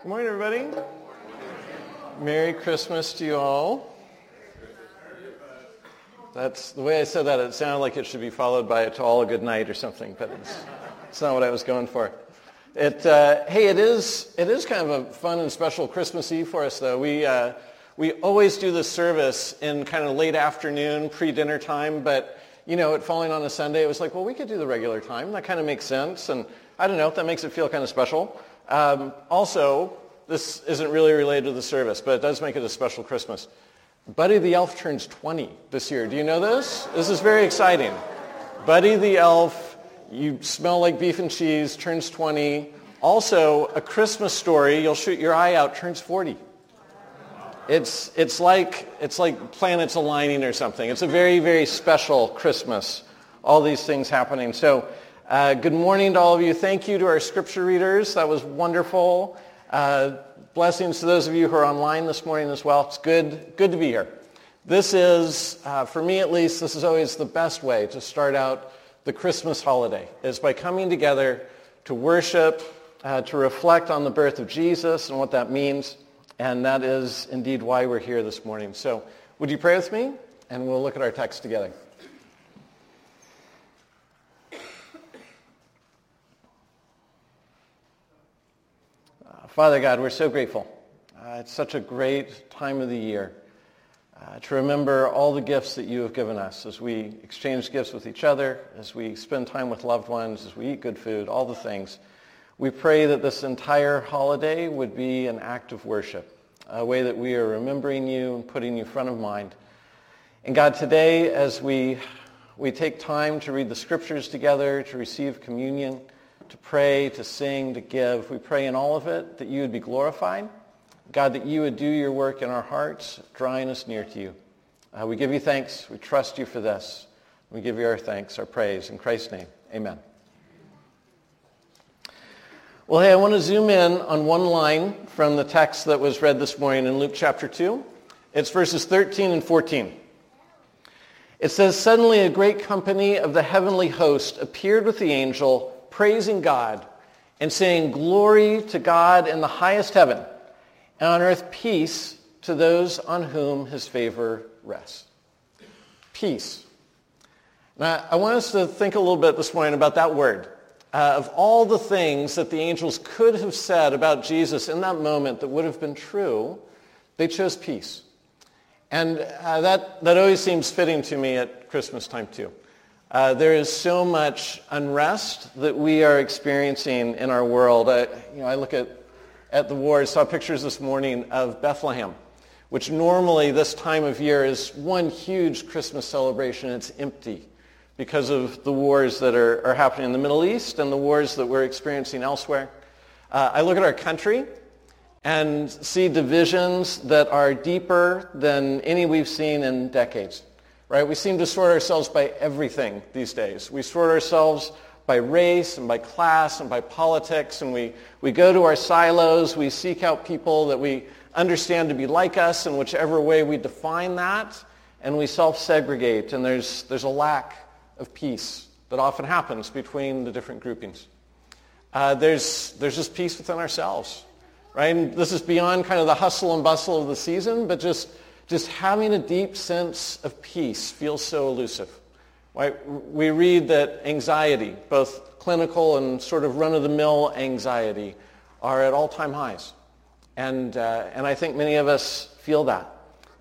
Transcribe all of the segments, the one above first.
Good morning, everybody. Merry Christmas to you all. That's the way I said that. It sounded like it should be followed by to all a good night or something, but it's, it's not what I was going for. It, uh, hey, it is, it is kind of a fun and special Christmas Eve for us, though. We, uh, we always do this service in kind of late afternoon, pre-dinner time, but, you know, it falling on a Sunday, it was like, well, we could do the regular time. That kind of makes sense, and I don't know, that makes it feel kind of special. Um, also, this isn't really related to the service, but it does make it a special Christmas. Buddy the Elf turns 20 this year. Do you know this? This is very exciting. Buddy the Elf, you smell like beef and cheese, turns 20. Also, A Christmas Story, you'll shoot your eye out, turns 40. It's, it's, like, it's like planets aligning or something. It's a very, very special Christmas. All these things happening. So uh, good morning to all of you. Thank you to our scripture readers. That was wonderful. Uh, blessings to those of you who are online this morning as well. It's good, good to be here. This is, uh, for me at least, this is always the best way to start out the Christmas holiday, is by coming together to worship, uh, to reflect on the birth of Jesus and what that means. And that is indeed why we're here this morning. So would you pray with me? And we'll look at our text together. Father God, we're so grateful. Uh, it's such a great time of the year uh, to remember all the gifts that you have given us as we exchange gifts with each other, as we spend time with loved ones, as we eat good food, all the things. We pray that this entire holiday would be an act of worship, a way that we are remembering you and putting you front of mind. And God, today as we, we take time to read the scriptures together, to receive communion, to pray, to sing, to give. We pray in all of it that you would be glorified. God, that you would do your work in our hearts, drawing us near to you. Uh, we give you thanks. We trust you for this. We give you our thanks, our praise. In Christ's name, amen. Well, hey, I want to zoom in on one line from the text that was read this morning in Luke chapter 2. It's verses 13 and 14. It says, Suddenly a great company of the heavenly host appeared with the angel praising God and saying, Glory to God in the highest heaven, and on earth peace to those on whom his favor rests. Peace. Now, I want us to think a little bit this morning about that word. Uh, of all the things that the angels could have said about Jesus in that moment that would have been true, they chose peace. And uh, that, that always seems fitting to me at Christmas time too. Uh, there is so much unrest that we are experiencing in our world. I, you know, I look at, at the wars, saw pictures this morning of Bethlehem, which normally this time of year is one huge Christmas celebration. It's empty because of the wars that are, are happening in the Middle East and the wars that we're experiencing elsewhere. Uh, I look at our country and see divisions that are deeper than any we've seen in decades right? We seem to sort ourselves by everything these days. We sort ourselves by race and by class and by politics, and we, we go to our silos. We seek out people that we understand to be like us in whichever way we define that, and we self-segregate, and there's, there's a lack of peace that often happens between the different groupings. Uh, there's, there's just peace within ourselves, right? And this is beyond kind of the hustle and bustle of the season, but just just having a deep sense of peace feels so elusive. We read that anxiety, both clinical and sort of run-of-the-mill anxiety, are at all-time highs. And, uh, and I think many of us feel that.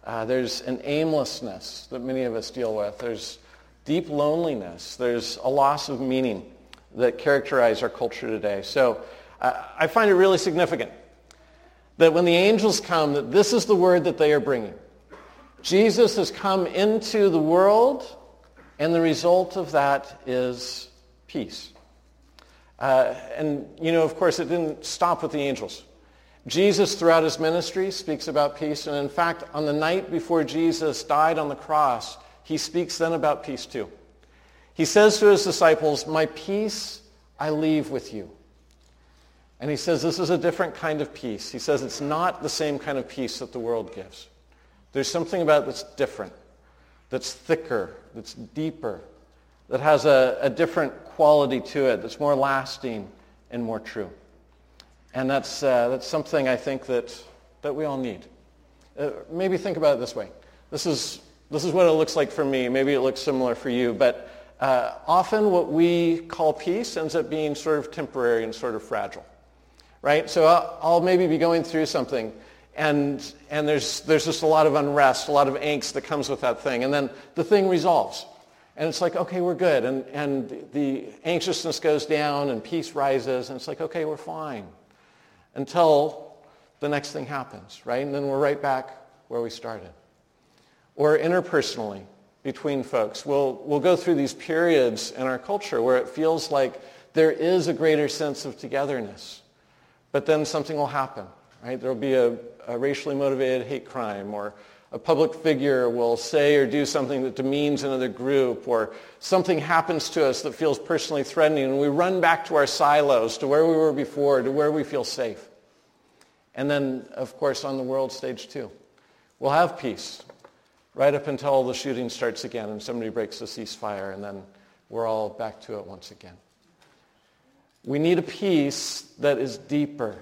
Uh, there's an aimlessness that many of us deal with. There's deep loneliness. There's a loss of meaning that characterize our culture today. So uh, I find it really significant that when the angels come, that this is the word that they are bringing. Jesus has come into the world, and the result of that is peace. Uh, and, you know, of course, it didn't stop with the angels. Jesus, throughout his ministry, speaks about peace. And in fact, on the night before Jesus died on the cross, he speaks then about peace too. He says to his disciples, my peace I leave with you. And he says this is a different kind of peace. He says it's not the same kind of peace that the world gives. There's something about that's different, that's thicker, that's deeper, that has a, a different quality to it, that's more lasting and more true. And that's, uh, that's something I think that, that we all need. Uh, maybe think about it this way. This is, this is what it looks like for me. Maybe it looks similar for you. But uh, often what we call peace ends up being sort of temporary and sort of fragile. Right? So I'll, I'll maybe be going through something and, and there's, there's just a lot of unrest, a lot of angst that comes with that thing. And then the thing resolves. And it's like, okay, we're good. And, and the anxiousness goes down and peace rises. And it's like, okay, we're fine. Until the next thing happens, right? And then we're right back where we started. Or interpersonally, between folks. We'll, we'll go through these periods in our culture where it feels like there is a greater sense of togetherness. But then something will happen, right? There will be a, a racially motivated hate crime or a public figure will say or do something that demeans another group or something happens to us that feels personally threatening and we run back to our silos, to where we were before, to where we feel safe. And then, of course, on the world stage too. We'll have peace right up until the shooting starts again and somebody breaks the ceasefire and then we're all back to it once again. We need a peace that is deeper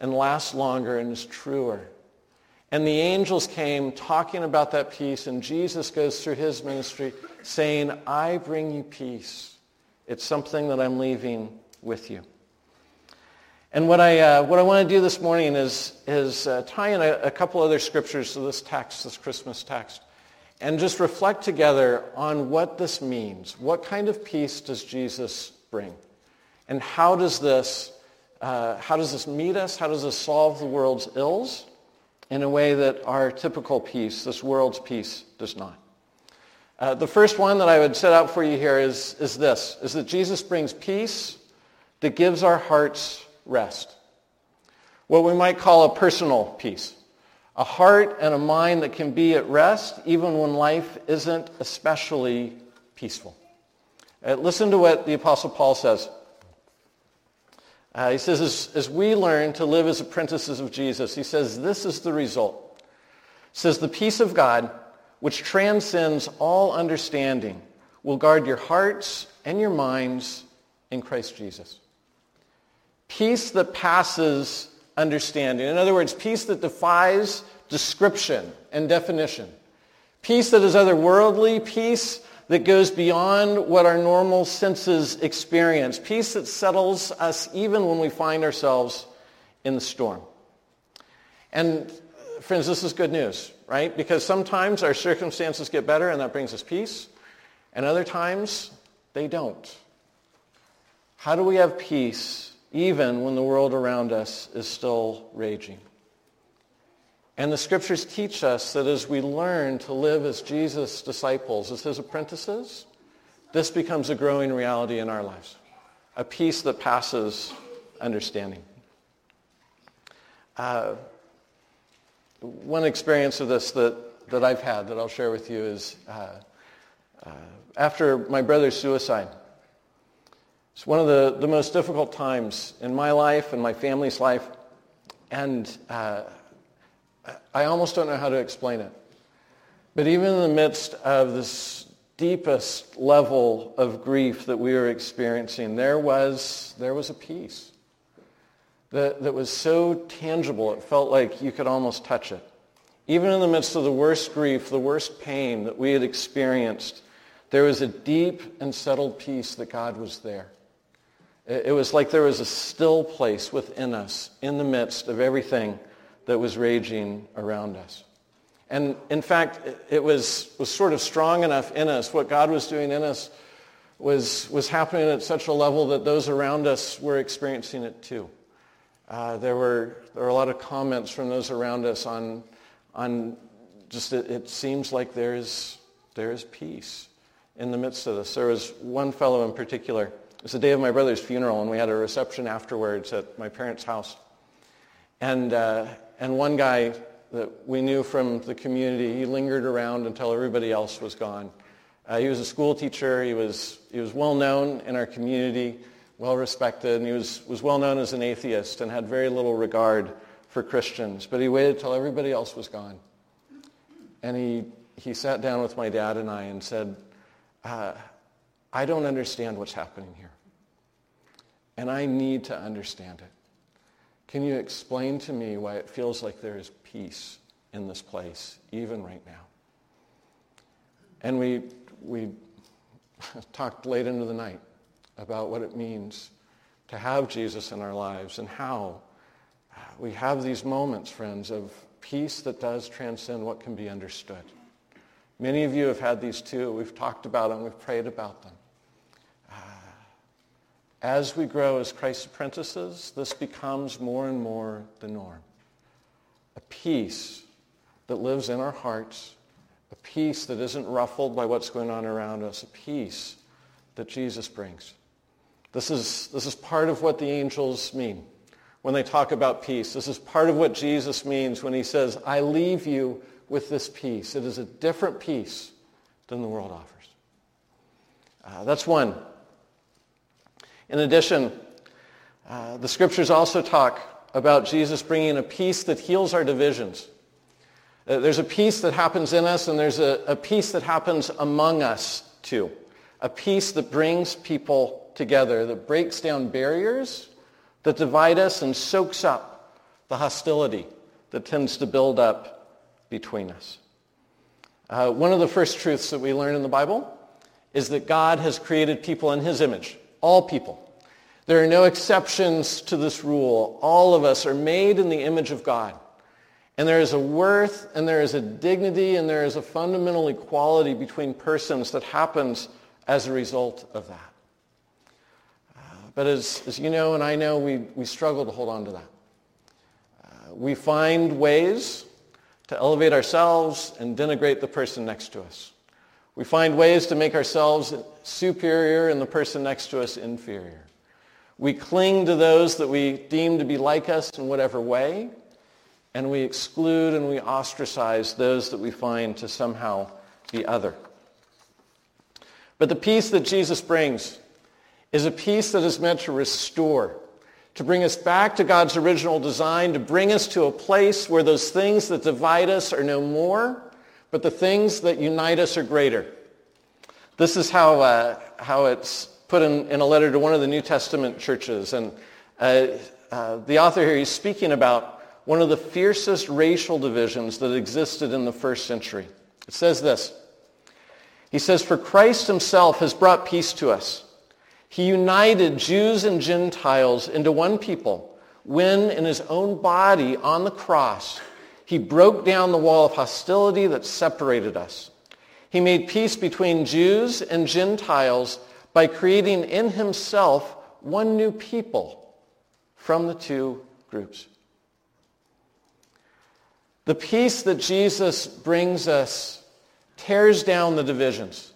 and lasts longer and is truer. And the angels came talking about that peace, and Jesus goes through his ministry saying, I bring you peace. It's something that I'm leaving with you. And what I, uh, what I want to do this morning is, is uh, tie in a, a couple other scriptures to this text, this Christmas text, and just reflect together on what this means. What kind of peace does Jesus bring? And how does this uh, how does this meet us? How does this solve the world's ills in a way that our typical peace, this world's peace, does not? Uh, the first one that I would set out for you here is, is this, is that Jesus brings peace that gives our hearts rest. What we might call a personal peace. A heart and a mind that can be at rest even when life isn't especially peaceful. Uh, listen to what the Apostle Paul says. Uh, he says, as, as we learn to live as apprentices of Jesus, he says, this is the result. He says, the peace of God, which transcends all understanding, will guard your hearts and your minds in Christ Jesus. Peace that passes understanding. In other words, peace that defies description and definition. Peace that is otherworldly, peace that goes beyond what our normal senses experience. Peace that settles us even when we find ourselves in the storm. And friends, this is good news, right? Because sometimes our circumstances get better and that brings us peace. And other times they don't. How do we have peace even when the world around us is still raging? And the scriptures teach us that as we learn to live as Jesus' disciples, as his apprentices, this becomes a growing reality in our lives. A peace that passes understanding. Uh, one experience of this that, that I've had that I'll share with you is uh, uh, after my brother's suicide. It's one of the, the most difficult times in my life and my family's life. And uh, I almost don't know how to explain it. But even in the midst of this deepest level of grief that we were experiencing, there was, there was a peace that, that was so tangible it felt like you could almost touch it. Even in the midst of the worst grief, the worst pain that we had experienced, there was a deep and settled peace that God was there. It was like there was a still place within us in the midst of everything that was raging around us. And in fact, it was, was sort of strong enough in us. What God was doing in us was, was happening at such a level that those around us were experiencing it too. Uh, there, were, there were a lot of comments from those around us on, on just it, it seems like there is, there is peace in the midst of this. There was one fellow in particular. It was the day of my brother's funeral, and we had a reception afterwards at my parents' house. And, uh, and one guy that we knew from the community, he lingered around until everybody else was gone. Uh, he was a school teacher. He was, he was well known in our community, well respected, and he was, was well known as an atheist and had very little regard for Christians. But he waited till everybody else was gone. And he, he sat down with my dad and I and said, uh, I don't understand what's happening here. And I need to understand it. Can you explain to me why it feels like there is peace in this place, even right now? And we, we talked late into the night about what it means to have Jesus in our lives and how we have these moments, friends, of peace that does transcend what can be understood. Many of you have had these too. We've talked about them. We've prayed about them. As we grow as Christ's apprentices, this becomes more and more the norm. A peace that lives in our hearts, a peace that isn't ruffled by what's going on around us, a peace that Jesus brings. This is, this is part of what the angels mean when they talk about peace. This is part of what Jesus means when he says, I leave you with this peace. It is a different peace than the world offers. Uh, that's one. In addition, uh, the scriptures also talk about Jesus bringing a peace that heals our divisions. Uh, there's a peace that happens in us, and there's a, a peace that happens among us too. A peace that brings people together, that breaks down barriers that divide us and soaks up the hostility that tends to build up between us. Uh, one of the first truths that we learn in the Bible is that God has created people in his image, all people. There are no exceptions to this rule. All of us are made in the image of God. And there is a worth and there is a dignity and there is a fundamental equality between persons that happens as a result of that. But as, as you know and I know, we, we struggle to hold on to that. Uh, we find ways to elevate ourselves and denigrate the person next to us. We find ways to make ourselves superior and the person next to us inferior. We cling to those that we deem to be like us in whatever way, and we exclude and we ostracize those that we find to somehow be other. But the peace that Jesus brings is a peace that is meant to restore, to bring us back to God's original design, to bring us to a place where those things that divide us are no more, but the things that unite us are greater. This is how, uh, how it's put in, in a letter to one of the New Testament churches. And uh, uh, the author here is speaking about one of the fiercest racial divisions that existed in the first century. It says this. He says, For Christ himself has brought peace to us he united Jews and Gentiles into one people when in his own body on the cross, he broke down the wall of hostility that separated us. He made peace between Jews and Gentiles by creating in himself one new people from the two groups. The peace that Jesus brings us tears down the divisions.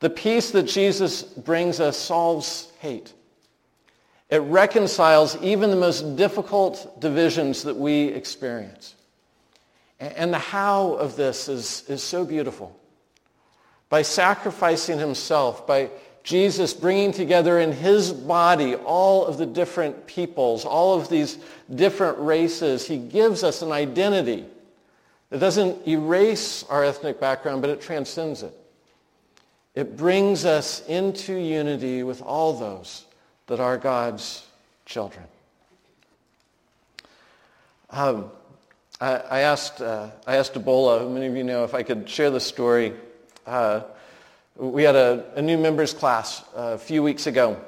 The peace that Jesus brings us solves hate. It reconciles even the most difficult divisions that we experience. And the how of this is, is so beautiful. By sacrificing himself, by Jesus bringing together in his body all of the different peoples, all of these different races, he gives us an identity that doesn't erase our ethnic background, but it transcends it. It brings us into unity with all those that are God's children. Um, I, I, asked, uh, I asked Debola, many of you know, if I could share the story. Uh, we had a, a, new members class uh, a few weeks ago.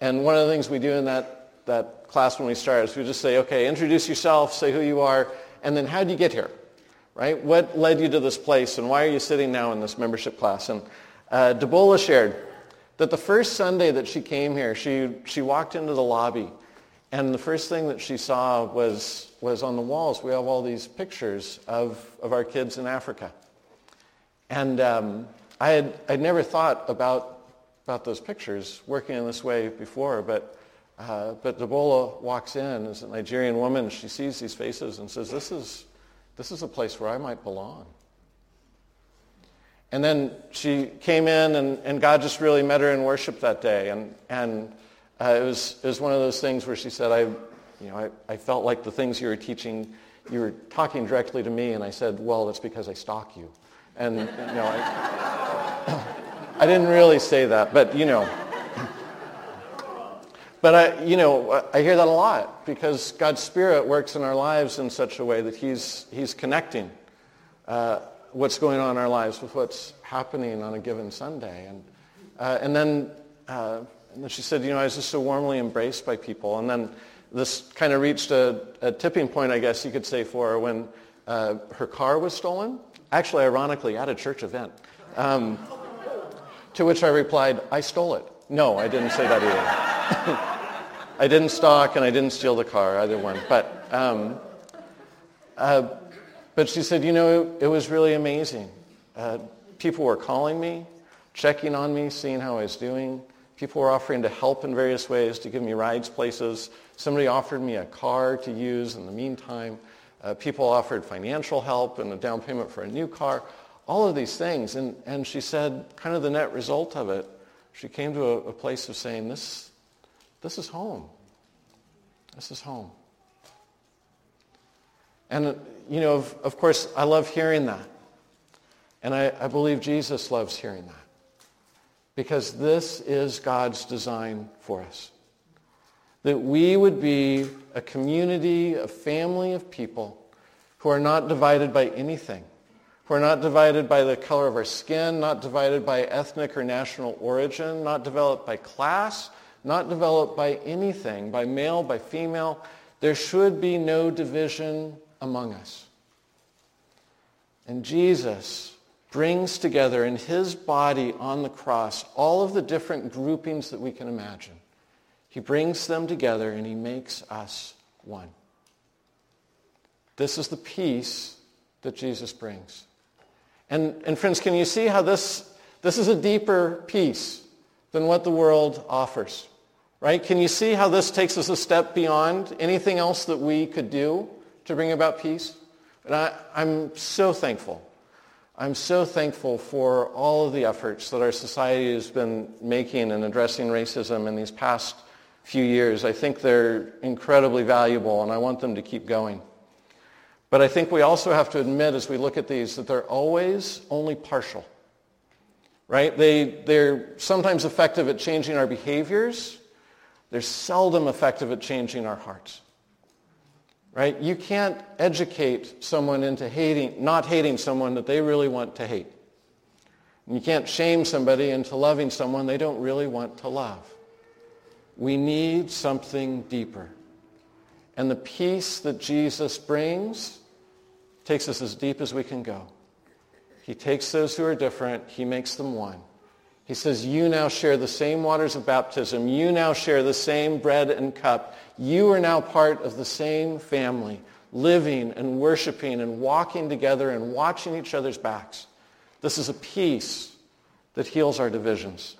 And one of the things we do in that, that class when we start is we just say, okay, introduce yourself, say who you are, and then how did you get here? Right? What led you to this place, and why are you sitting now in this membership class? And uh, Debola shared that the first Sunday that she came here, she, she walked into the lobby, and the first thing that she saw was, was on the walls, we have all these pictures of, of our kids in Africa. And um, I had I'd never thought about, about those pictures working in this way before, but, uh, but Debola walks in as a Nigerian woman. She sees these faces and says, this is, this is a place where I might belong. And then she came in, and, and God just really met her in worship that day. And, and uh, it, was, it was one of those things where she said, I, you know, I, I felt like the things you were teaching, you were talking directly to me. And I said, well, that's because I stalk you. And, you know, I, I didn't really say that, but, you know. but I, you know, I hear that a lot because God's Spirit works in our lives in such a way that He's, he's connecting uh, what's going on in our lives with what's happening on a given Sunday. And, uh, and, then, uh, and then she said, you know, I was just so warmly embraced by people. And then this kind of reached a, a tipping point, I guess you could say, for her when uh, her car was stolen. Actually, ironically, at a church event. Um, to which I replied, I stole it. No, I didn't say that either. I didn't stalk and I didn't steal the car, either one. But, um, uh, but she said, you know, it, it was really amazing. Uh, people were calling me, checking on me, seeing how I was doing. People were offering to help in various ways, to give me rides places. Somebody offered me a car to use in the meantime. Uh, people offered financial help and a down payment for a new car. All of these things. And, and she said, kind of the net result of it, she came to a, a place of saying, this, this is home. This is home. And, you know, of, of course, I love hearing that. And I, I believe Jesus loves hearing that. Because this is God's design for us. That we would be a community, a family of people who are not divided by anything. Who are not divided by the color of our skin, not divided by ethnic or national origin, not developed by class, not developed by anything, by male, by female. There should be no division among us. And Jesus brings together in his body on the cross all of the different groupings that we can imagine. He brings them together and he makes us one. This is the peace that Jesus brings. And, and friends, can you see how this, this is a deeper peace than what the world offers? Right? Can you see how this takes us a step beyond anything else that we could do to bring about peace? And I, I'm so thankful I'm so thankful for all of the efforts that our society has been making in addressing racism in these past few years. I think they're incredibly valuable, and I want them to keep going. But I think we also have to admit as we look at these that they're always only partial. Right? They, they're sometimes effective at changing our behaviors. They're seldom effective at changing our hearts right? You can't educate someone into hating, not hating someone that they really want to hate. And you can't shame somebody into loving someone they don't really want to love. We need something deeper. And the peace that Jesus brings takes us as deep as we can go. He takes those who are different, he makes them one. He says, you now share the same waters of baptism. You now share the same bread and cup. You are now part of the same family, living and worshiping and walking together and watching each other's backs. This is a peace that heals our divisions.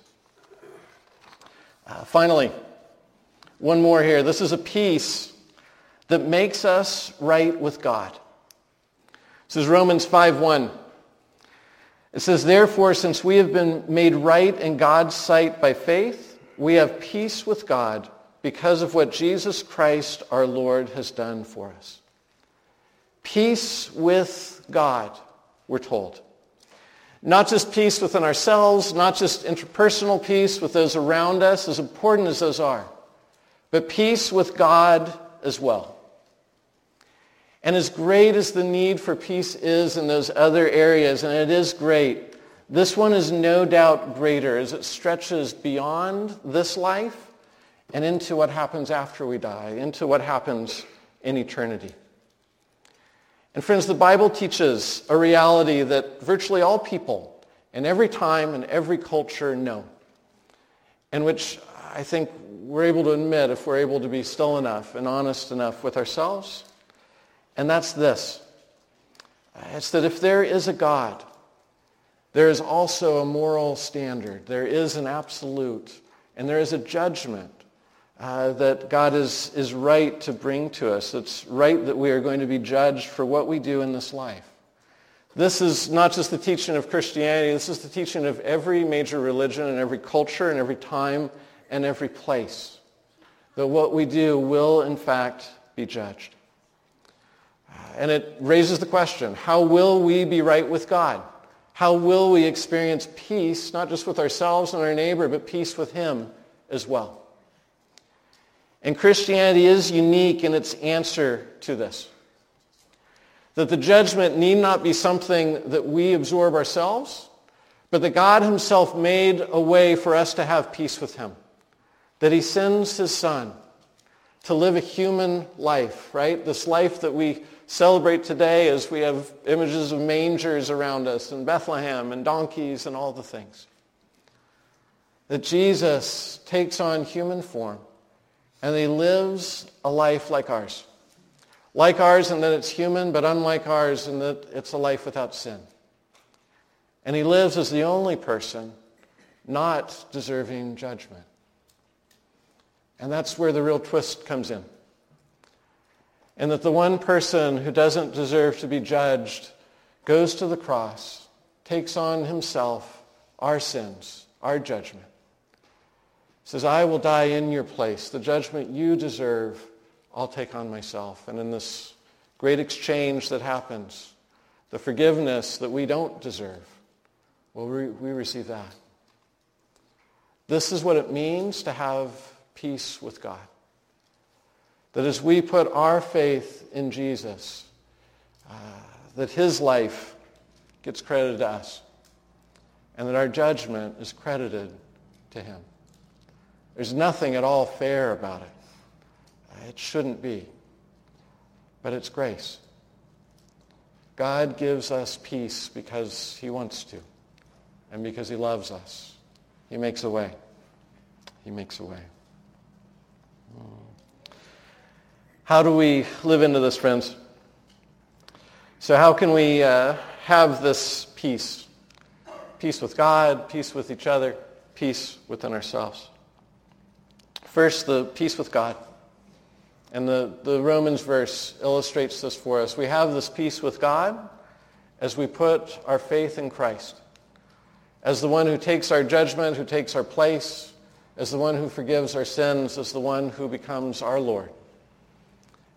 Uh, finally, one more here. This is a peace that makes us right with God. This is Romans 5.1. It says, Therefore, since we have been made right in God's sight by faith, we have peace with God because of what Jesus Christ our Lord has done for us. Peace with God, we're told. Not just peace within ourselves, not just interpersonal peace with those around us, as important as those are, but peace with God as well. And as great as the need for peace is in those other areas, and it is great, this one is no doubt greater as it stretches beyond this life and into what happens after we die, into what happens in eternity. And friends, the Bible teaches a reality that virtually all people in every time and every culture know, and which I think we're able to admit if we're able to be still enough and honest enough with ourselves and that's this. It's that if there is a God, there is also a moral standard. There is an absolute. And there is a judgment uh, that God is, is right to bring to us. It's right that we are going to be judged for what we do in this life. This is not just the teaching of Christianity. This is the teaching of every major religion and every culture and every time and every place. That what we do will, in fact, be judged. And it raises the question, how will we be right with God? How will we experience peace, not just with ourselves and our neighbor, but peace with him as well? And Christianity is unique in its answer to this. That the judgment need not be something that we absorb ourselves, but that God himself made a way for us to have peace with him. That he sends his son to live a human life, right? This life that we celebrate today as we have images of mangers around us and Bethlehem and donkeys and all the things. That Jesus takes on human form and he lives a life like ours. Like ours in that it's human, but unlike ours in that it's a life without sin. And he lives as the only person not deserving judgment. And that's where the real twist comes in. And that the one person who doesn't deserve to be judged goes to the cross, takes on himself our sins, our judgment. Says, I will die in your place. The judgment you deserve, I'll take on myself. And in this great exchange that happens, the forgiveness that we don't deserve, well, we, we receive that. This is what it means to have peace with God. That as we put our faith in Jesus, uh, that his life gets credited to us and that our judgment is credited to him. There's nothing at all fair about it. It shouldn't be. But it's grace. God gives us peace because he wants to and because he loves us. He makes a way. He makes a way. How do we live into this, friends? So how can we uh, have this peace? Peace with God, peace with each other, peace within ourselves. First, the peace with God. And the, the Romans verse illustrates this for us. We have this peace with God as we put our faith in Christ. As the one who takes our judgment, who takes our place, as the one who forgives our sins, as the one who becomes our Lord.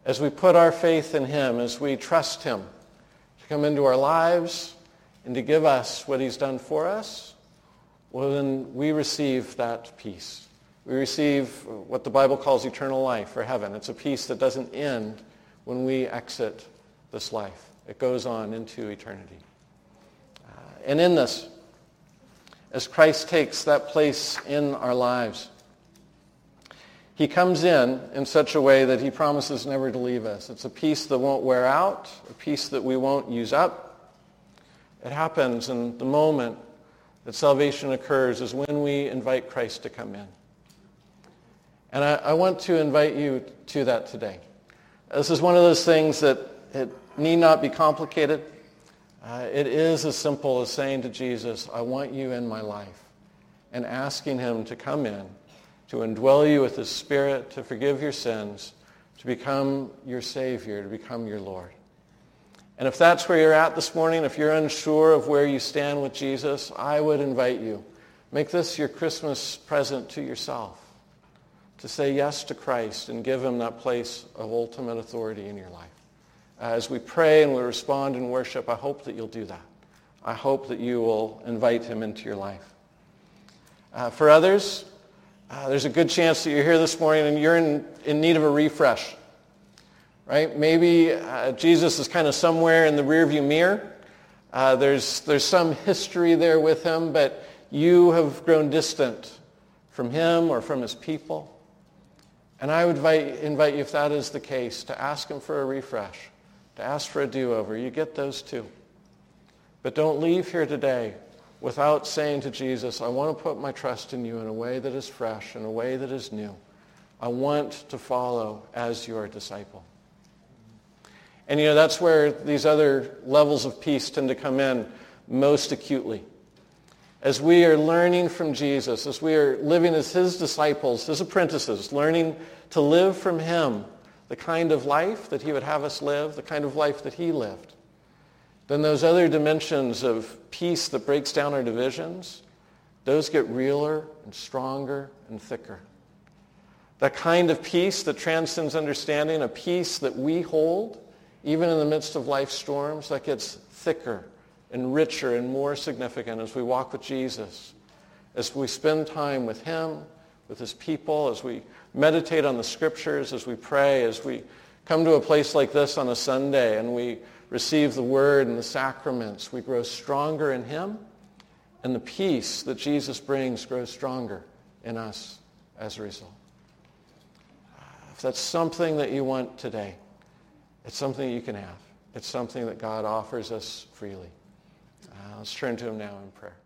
As we put our faith in him, as we trust him to come into our lives and to give us what he's done for us, well, then we receive that peace. We receive what the Bible calls eternal life or heaven. It's a peace that doesn't end when we exit this life. It goes on into eternity. Uh, and in this, as Christ takes that place in our lives. He comes in in such a way that he promises never to leave us. It's a peace that won't wear out, a peace that we won't use up. It happens in the moment that salvation occurs is when we invite Christ to come in. And I, I want to invite you to that today. This is one of those things that it need not be complicated. Uh, it is as simple as saying to Jesus, I want you in my life, and asking him to come in, to indwell you with his spirit, to forgive your sins, to become your Savior, to become your Lord. And if that's where you're at this morning, if you're unsure of where you stand with Jesus, I would invite you. Make this your Christmas present to yourself, to say yes to Christ and give him that place of ultimate authority in your life as we pray and we respond in worship, I hope that you'll do that. I hope that you will invite him into your life. Uh, for others, uh, there's a good chance that you're here this morning and you're in, in need of a refresh. Right? Maybe uh, Jesus is kind of somewhere in the rearview mirror. Uh, there's, there's some history there with him, but you have grown distant from him or from his people. And I would invite, invite you, if that is the case, to ask him for a refresh to ask for a do-over. You get those too. But don't leave here today without saying to Jesus, I want to put my trust in you in a way that is fresh, in a way that is new. I want to follow as your disciple. And you know, that's where these other levels of peace tend to come in most acutely. As we are learning from Jesus, as we are living as his disciples, his apprentices, learning to live from him, the kind of life that he would have us live, the kind of life that he lived, then those other dimensions of peace that breaks down our divisions, those get realer and stronger and thicker. That kind of peace that transcends understanding, a peace that we hold, even in the midst of life's storms, that gets thicker and richer and more significant as we walk with Jesus, as we spend time with him, with his people, as we meditate on the scriptures, as we pray, as we come to a place like this on a Sunday and we receive the word and the sacraments, we grow stronger in him and the peace that Jesus brings grows stronger in us as a result. If that's something that you want today, it's something you can have. It's something that God offers us freely. Uh, let's turn to him now in prayer.